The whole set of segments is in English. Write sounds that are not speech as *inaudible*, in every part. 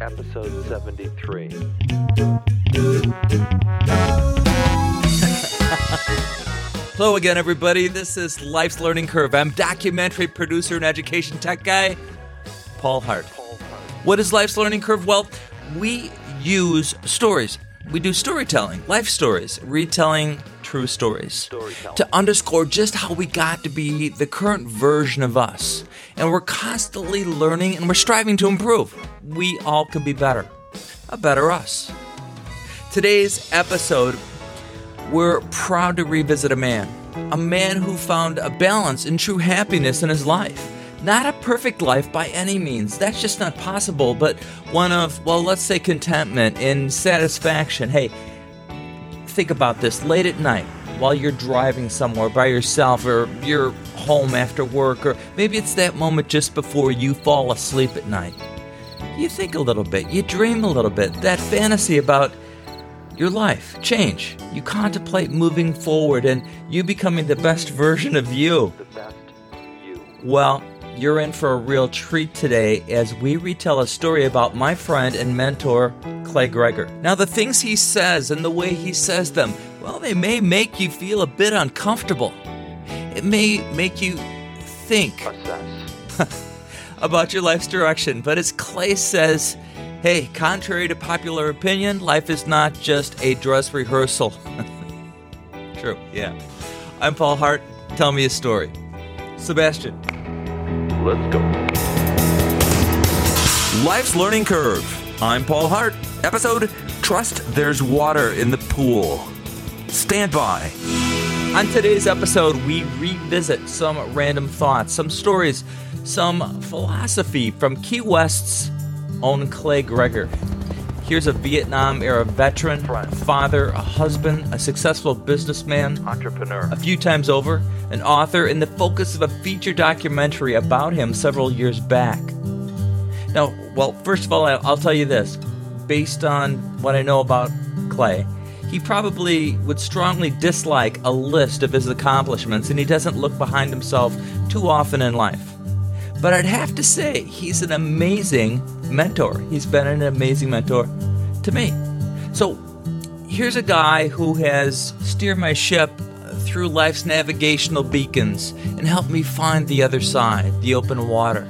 episode 73. Hello again, everybody. This is Life's Learning Curve. I'm documentary producer and education tech guy, Paul Hart. What is Life's Learning Curve? Well, we use stories. We do storytelling, life stories, retelling true stories to underscore just how we got to be the current version of us. And we're constantly learning and we're striving to improve. We all can be better, a better us. Today's episode we're proud to revisit a man. A man who found a balance and true happiness in his life. Not a perfect life by any means, that's just not possible, but one of, well, let's say contentment and satisfaction. Hey, think about this late at night while you're driving somewhere by yourself or you're home after work, or maybe it's that moment just before you fall asleep at night. You think a little bit, you dream a little bit, that fantasy about your life change. You contemplate moving forward and you becoming the best version of you. The best you. Well, you're in for a real treat today as we retell a story about my friend and mentor, Clay Gregor. Now, the things he says and the way he says them, well, they may make you feel a bit uncomfortable. It may make you think *laughs* about your life's direction. But as Clay says, hey, contrary to popular opinion, life is not just a dress rehearsal. *laughs* True, yeah. I'm Paul Hart. Tell me a story. Sebastian. Let's go. Life's Learning Curve. I'm Paul Hart. Episode Trust There's Water in the Pool. Stand by. On today's episode, we revisit some random thoughts, some stories, some philosophy from Key West's own Clay Gregor. Here's a Vietnam era veteran, father, a husband, a successful businessman, Entrepreneur. a few times over, an author, and the focus of a feature documentary about him several years back. Now, well, first of all, I'll tell you this. Based on what I know about Clay, he probably would strongly dislike a list of his accomplishments, and he doesn't look behind himself too often in life. But I'd have to say, he's an amazing mentor. He's been an amazing mentor to me. So, here's a guy who has steered my ship through life's navigational beacons and helped me find the other side, the open water.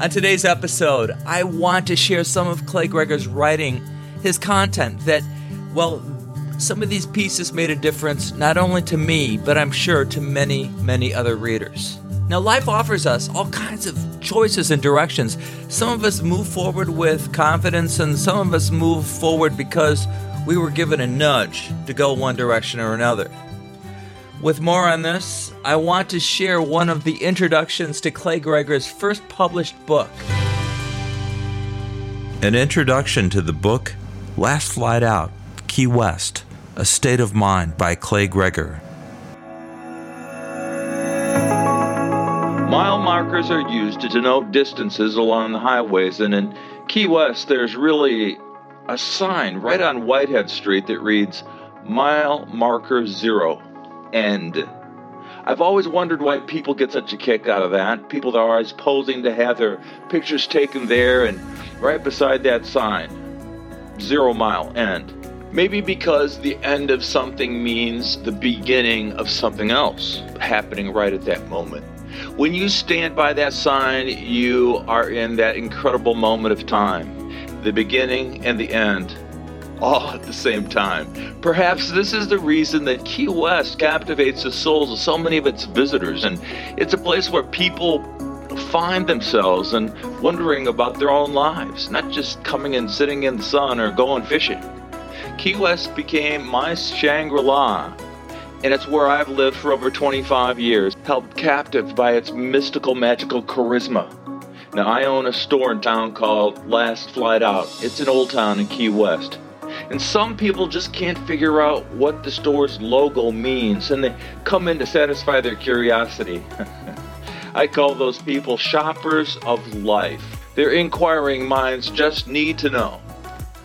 On today's episode, I want to share some of Clay Gregor's writing, his content that, well, some of these pieces made a difference not only to me, but I'm sure to many, many other readers. Now, life offers us all kinds of choices and directions. Some of us move forward with confidence, and some of us move forward because we were given a nudge to go one direction or another. With more on this, I want to share one of the introductions to Clay Gregor's first published book. An introduction to the book Last Flight Out, Key West, A State of Mind by Clay Gregor. Mile markers are used to denote distances along the highways, and in Key West, there's really a sign right on Whitehead Street that reads Mile Marker Zero End. I've always wondered why people get such a kick out of that. People are always posing to have their pictures taken there and right beside that sign Zero Mile End. Maybe because the end of something means the beginning of something else happening right at that moment. When you stand by that sign, you are in that incredible moment of time, the beginning and the end, all at the same time. Perhaps this is the reason that Key West captivates the souls of so many of its visitors, and it's a place where people find themselves and wondering about their own lives, not just coming and sitting in the sun or going fishing. Key West became my Shangri La, and it's where I've lived for over 25 years, held captive by its mystical, magical charisma. Now, I own a store in town called Last Flight Out. It's an old town in Key West. And some people just can't figure out what the store's logo means, and they come in to satisfy their curiosity. *laughs* I call those people shoppers of life. Their inquiring minds just need to know.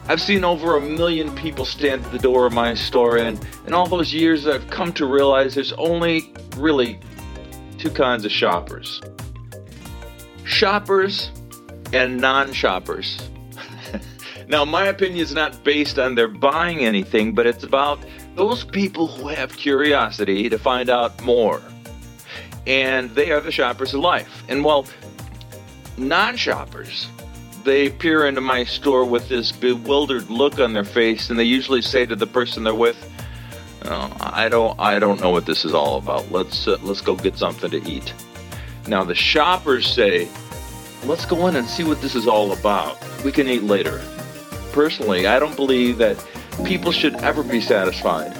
I've seen over a million people stand at the door of my store, and in all those years, I've come to realize there's only really two kinds of shoppers shoppers and non shoppers. *laughs* Now, my opinion is not based on their buying anything, but it's about those people who have curiosity to find out more. And they are the shoppers of life. And while non shoppers, they peer into my store with this bewildered look on their face, and they usually say to the person they're with, oh, "I don't, I don't know what this is all about. Let's uh, let's go get something to eat." Now the shoppers say, "Let's go in and see what this is all about. We can eat later." Personally, I don't believe that people should ever be satisfied.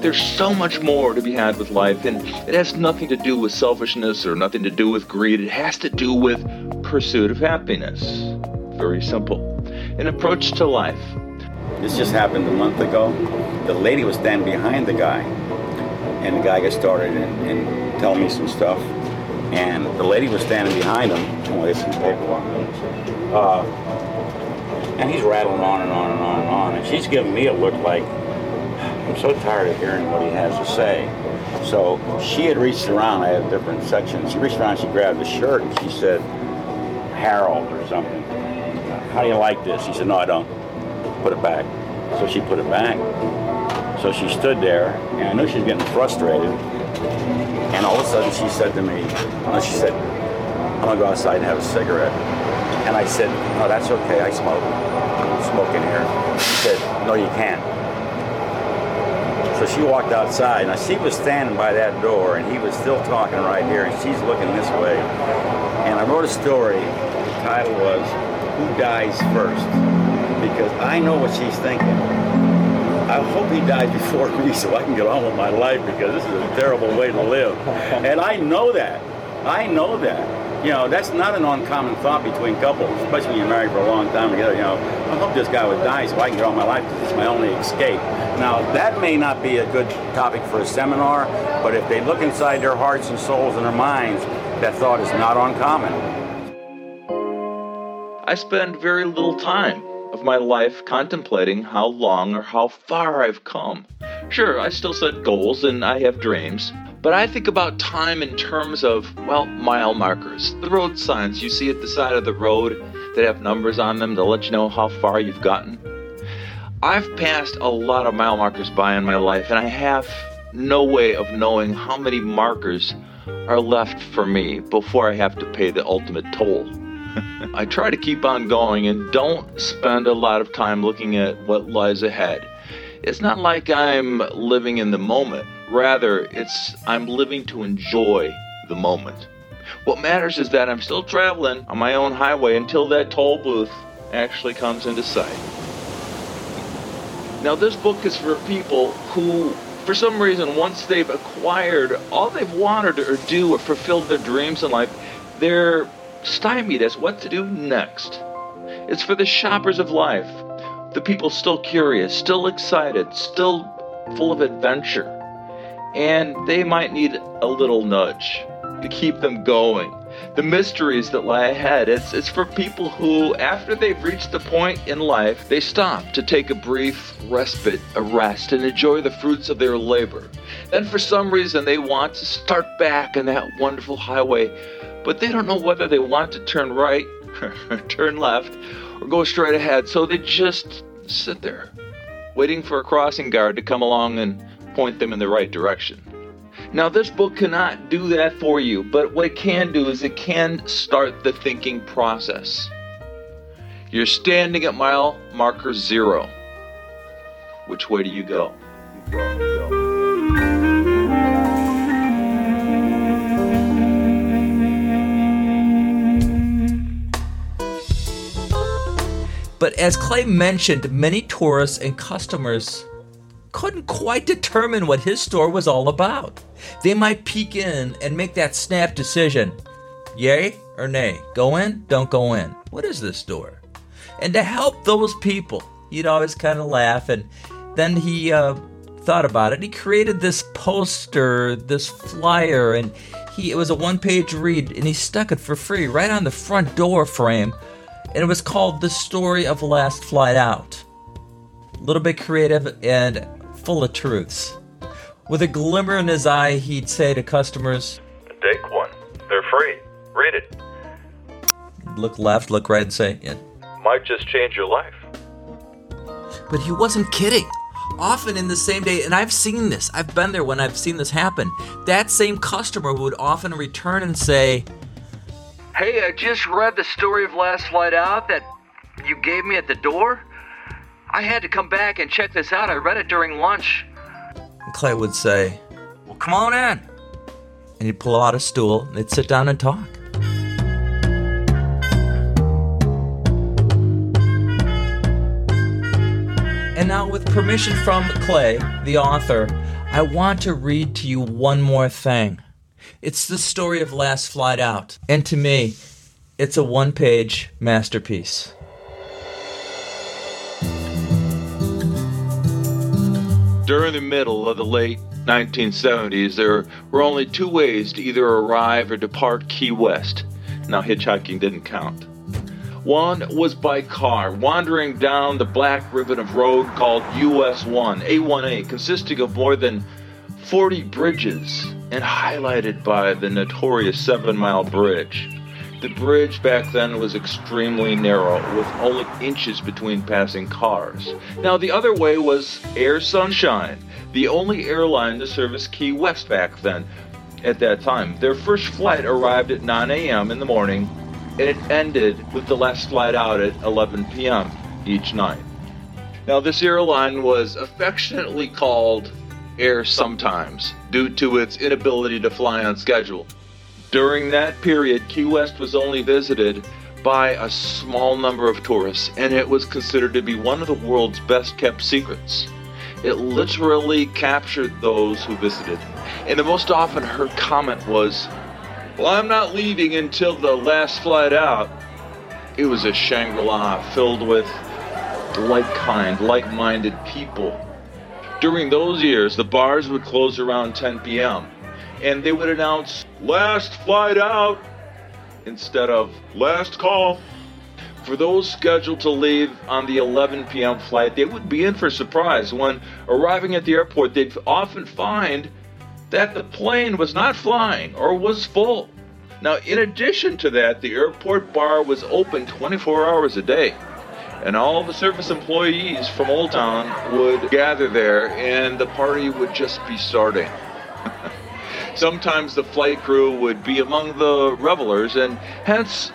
There's so much more to be had with life, and it has nothing to do with selfishness or nothing to do with greed. It has to do with pursuit of happiness. Very simple. An approach to life. This just happened a month ago. The lady was standing behind the guy, and the guy got started and, and telling me some stuff. And the lady was standing behind him. Oh, some paperwork. Uh, and he's rattling on and on and on and on. And she's giving me a look like, I'm so tired of hearing what he has to say. So she had reached around, I had different sections. She reached around, she grabbed the shirt, and she said, Harold or something. How do you like this? He said, No, I don't. Put it back. So she put it back. So she stood there, and I knew she was getting frustrated. And all of a sudden, she said to me, She said, I'm gonna go outside and have a cigarette. And I said, No, that's okay. I smoke. Smoke in here. She said, No, you can't. So she walked outside. Now she was standing by that door, and he was still talking right here, and she's looking this way. And I wrote a story. The title was "Who Dies First? because I know what she's thinking. I hope he died before me so I can get on with my life because this is a terrible way to live. And I know that. I know that. You know, that's not an uncommon thought between couples, especially when you're married for a long time together. You know, I hope this guy would die so I can get on my life because it's my only escape. Now, that may not be a good topic for a seminar, but if they look inside their hearts and souls and their minds, that thought is not uncommon. I spend very little time of my life contemplating how long or how far I've come. Sure, I still set goals and I have dreams, but I think about time in terms of, well, mile markers, the road signs you see at the side of the road that have numbers on them to let you know how far you've gotten. I've passed a lot of mile markers by in my life, and I have no way of knowing how many markers are left for me before I have to pay the ultimate toll. I try to keep on going and don't spend a lot of time looking at what lies ahead. It's not like I'm living in the moment. Rather, it's I'm living to enjoy the moment. What matters is that I'm still traveling on my own highway until that toll booth actually comes into sight. Now, this book is for people who, for some reason, once they've acquired all they've wanted or do or fulfilled their dreams in life, they're stymied as what to do next. It's for the shoppers of life, the people still curious, still excited, still full of adventure. And they might need a little nudge to keep them going. The mysteries that lie ahead, it's, it's for people who, after they've reached the point in life, they stop to take a brief respite, a rest, and enjoy the fruits of their labor. Then, for some reason, they want to start back on that wonderful highway but they don't know whether they want to turn right or *laughs* turn left or go straight ahead. So they just sit there, waiting for a crossing guard to come along and point them in the right direction. Now, this book cannot do that for you, but what it can do is it can start the thinking process. You're standing at mile marker zero. Which way do you go? But as Clay mentioned, many tourists and customers couldn't quite determine what his store was all about. They might peek in and make that snap decision yay or nay, go in, don't go in. What is this store? And to help those people, he'd always kind of laugh. And then he uh, thought about it. He created this poster, this flyer, and he it was a one page read, and he stuck it for free right on the front door frame and it was called The Story of Last Flight Out. A little bit creative and full of truths. With a glimmer in his eye, he'd say to customers, Take one. They're free. Read it. look left, look right, and say, yeah, Might just change your life. But he wasn't kidding. Often in the same day, and I've seen this, I've been there when I've seen this happen. That same customer would often return and say, Hey, I just read the story of Last Flight Out that you gave me at the door. I had to come back and check this out. I read it during lunch. Clay would say, Well, come on in. And he'd pull out a stool and they'd sit down and talk. And now, with permission from Clay, the author, I want to read to you one more thing. It's the story of Last Flight Out. And to me, it's a one page masterpiece. During the middle of the late 1970s, there were only two ways to either arrive or depart Key West. Now, hitchhiking didn't count. One was by car, wandering down the black ribbon of road called US 1, A1A, consisting of more than 40 bridges and highlighted by the notorious Seven Mile Bridge. The bridge back then was extremely narrow, with only inches between passing cars. Now, the other way was Air Sunshine, the only airline to service Key West back then. At that time, their first flight arrived at 9 a.m. in the morning, and it ended with the last flight out at 11 p.m. each night. Now, this airline was affectionately called Air Sometimes due to its inability to fly on schedule. During that period, Key West was only visited by a small number of tourists, and it was considered to be one of the world's best kept secrets. It literally captured those who visited, and the most often heard comment was, Well, I'm not leaving until the last flight out. It was a Shangri La filled with like kind, like minded people. During those years, the bars would close around 10 p.m and they would announce last flight out instead of last call. For those scheduled to leave on the 11 p.m. flight, they would be in for a surprise. When arriving at the airport, they'd often find that the plane was not flying or was full. Now, in addition to that, the airport bar was open 24 hours a day. And all the service employees from Old Town would gather there, and the party would just be starting. *laughs* Sometimes the flight crew would be among the revelers, and hence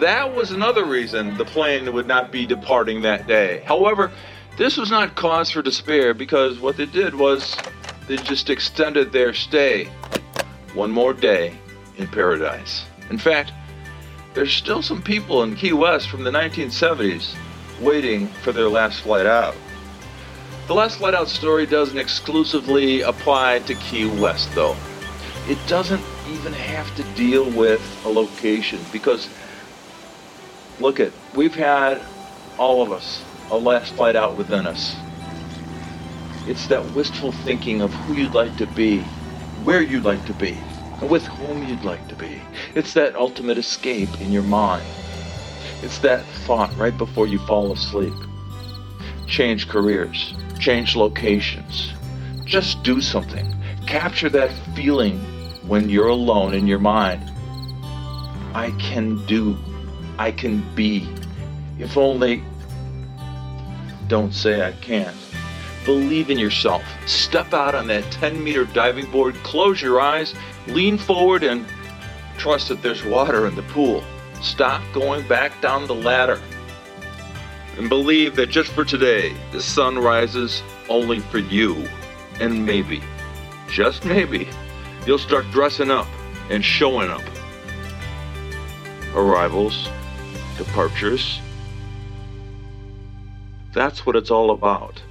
that was another reason the plane would not be departing that day. However, this was not cause for despair because what they did was they just extended their stay one more day in paradise. In fact, there's still some people in Key West from the 1970s waiting for their last flight out. The last flight out story doesn't exclusively apply to Key West, though. It doesn't even have to deal with a location because look at we've had all of us a last flight out within us. It's that wistful thinking of who you'd like to be where you'd like to be and with whom you'd like to be. It's that ultimate escape in your mind it's that thought right before you fall asleep change careers change locations just do something capture that feeling when you're alone in your mind. I can do, I can be. If only, don't say I can't. Believe in yourself. Step out on that 10 meter diving board, close your eyes, lean forward, and trust that there's water in the pool. Stop going back down the ladder. And believe that just for today, the sun rises only for you. And maybe, just maybe, you'll start dressing up and showing up. Arrivals, departures. That's what it's all about.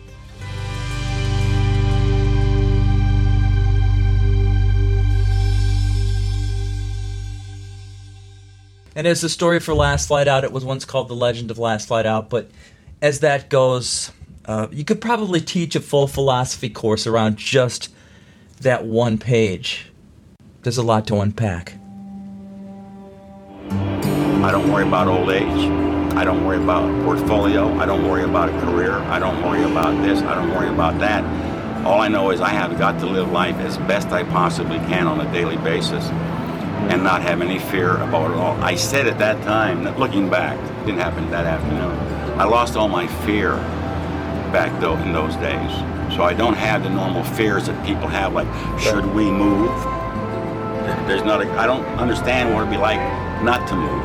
And as the story for Last Flight Out, it was once called The Legend of Last Flight Out. But as that goes, uh, you could probably teach a full philosophy course around just that one page. There's a lot to unpack. I don't worry about old age. I don't worry about portfolio. I don't worry about a career. I don't worry about this. I don't worry about that. All I know is I have got to live life as best I possibly can on a daily basis and not have any fear about it all. I said at that time, that looking back, it didn't happen that afternoon. I lost all my fear back though in those days. So I don't have the normal fears that people have, like should we move? There's not. A, I don't understand what it'd be like not to move.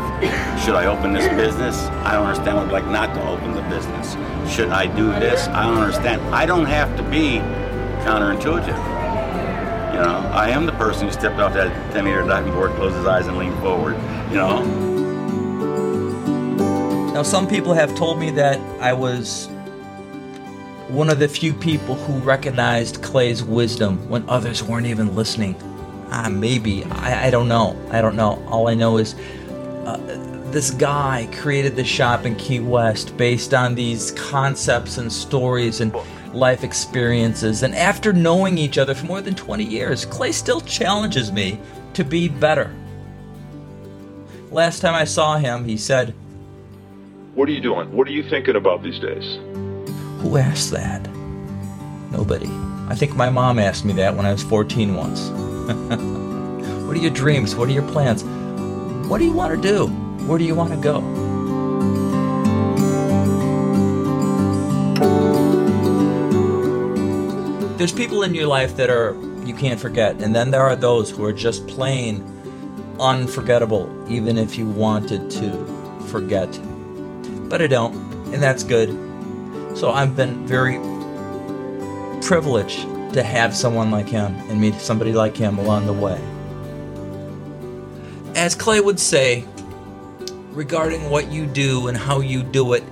Should I open this business? I don't understand what it'd be like not to open the business. Should I do this? I don't understand. I don't have to be counterintuitive. You know, I am the person who stepped off that 10 meter diving board, closed his eyes, and leaned forward. You know. Now, some people have told me that I was one of the few people who recognized Clay's wisdom when others weren't even listening. Ah, maybe. I, I don't know. I don't know. All I know is uh, this guy created the shop in Key West based on these concepts and stories and life experiences. And after knowing each other for more than 20 years, Clay still challenges me to be better. Last time I saw him, he said, What are you doing? What are you thinking about these days? Who asked that? Nobody. I think my mom asked me that when I was 14 once. *laughs* what are your dreams? What are your plans? What do you want to do? Where do you want to go? There's people in your life that are you can't forget, and then there are those who are just plain unforgettable, even if you wanted to forget. But I don't, and that's good. So I've been very privileged to have someone like him and meet somebody like him along the way. As Clay would say, regarding what you do and how you do it,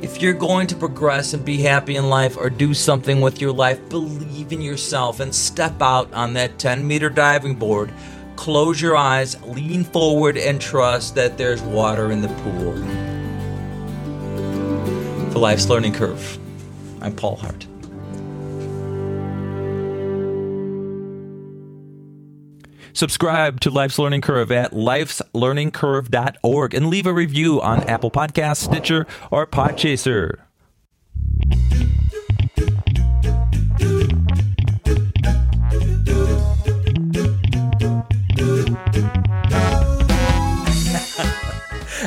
if you're going to progress and be happy in life or do something with your life, believe in yourself and step out on that 10 meter diving board. Close your eyes, lean forward, and trust that there's water in the pool. For Life's Learning Curve, I'm Paul Hart. Subscribe to Life's Learning Curve at lifeslearningcurve.org and leave a review on Apple Podcasts, Stitcher, or Podchaser.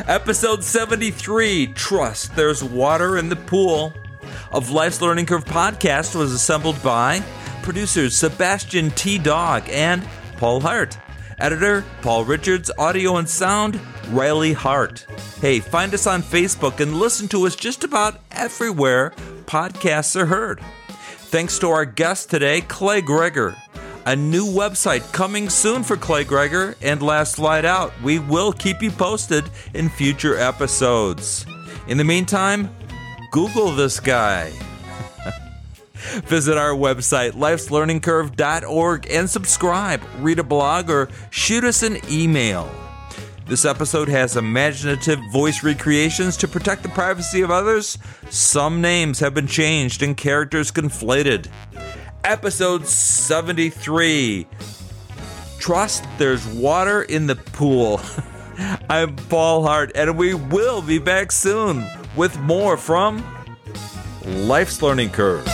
Episode 73 Trust There's Water in the Pool of Life's Learning Curve podcast was assembled by producers Sebastian T. Dog and Paul Hart. Editor Paul Richards, audio and sound Riley Hart. Hey, find us on Facebook and listen to us just about everywhere podcasts are heard. Thanks to our guest today, Clay Gregor. A new website coming soon for Clay Gregor and Last Flight Out. We will keep you posted in future episodes. In the meantime, Google this guy. Visit our website, lifeslearningcurve.org, and subscribe, read a blog, or shoot us an email. This episode has imaginative voice recreations to protect the privacy of others. Some names have been changed and characters conflated. Episode 73 Trust There's Water in the Pool. *laughs* I'm Paul Hart, and we will be back soon with more from Life's Learning Curve.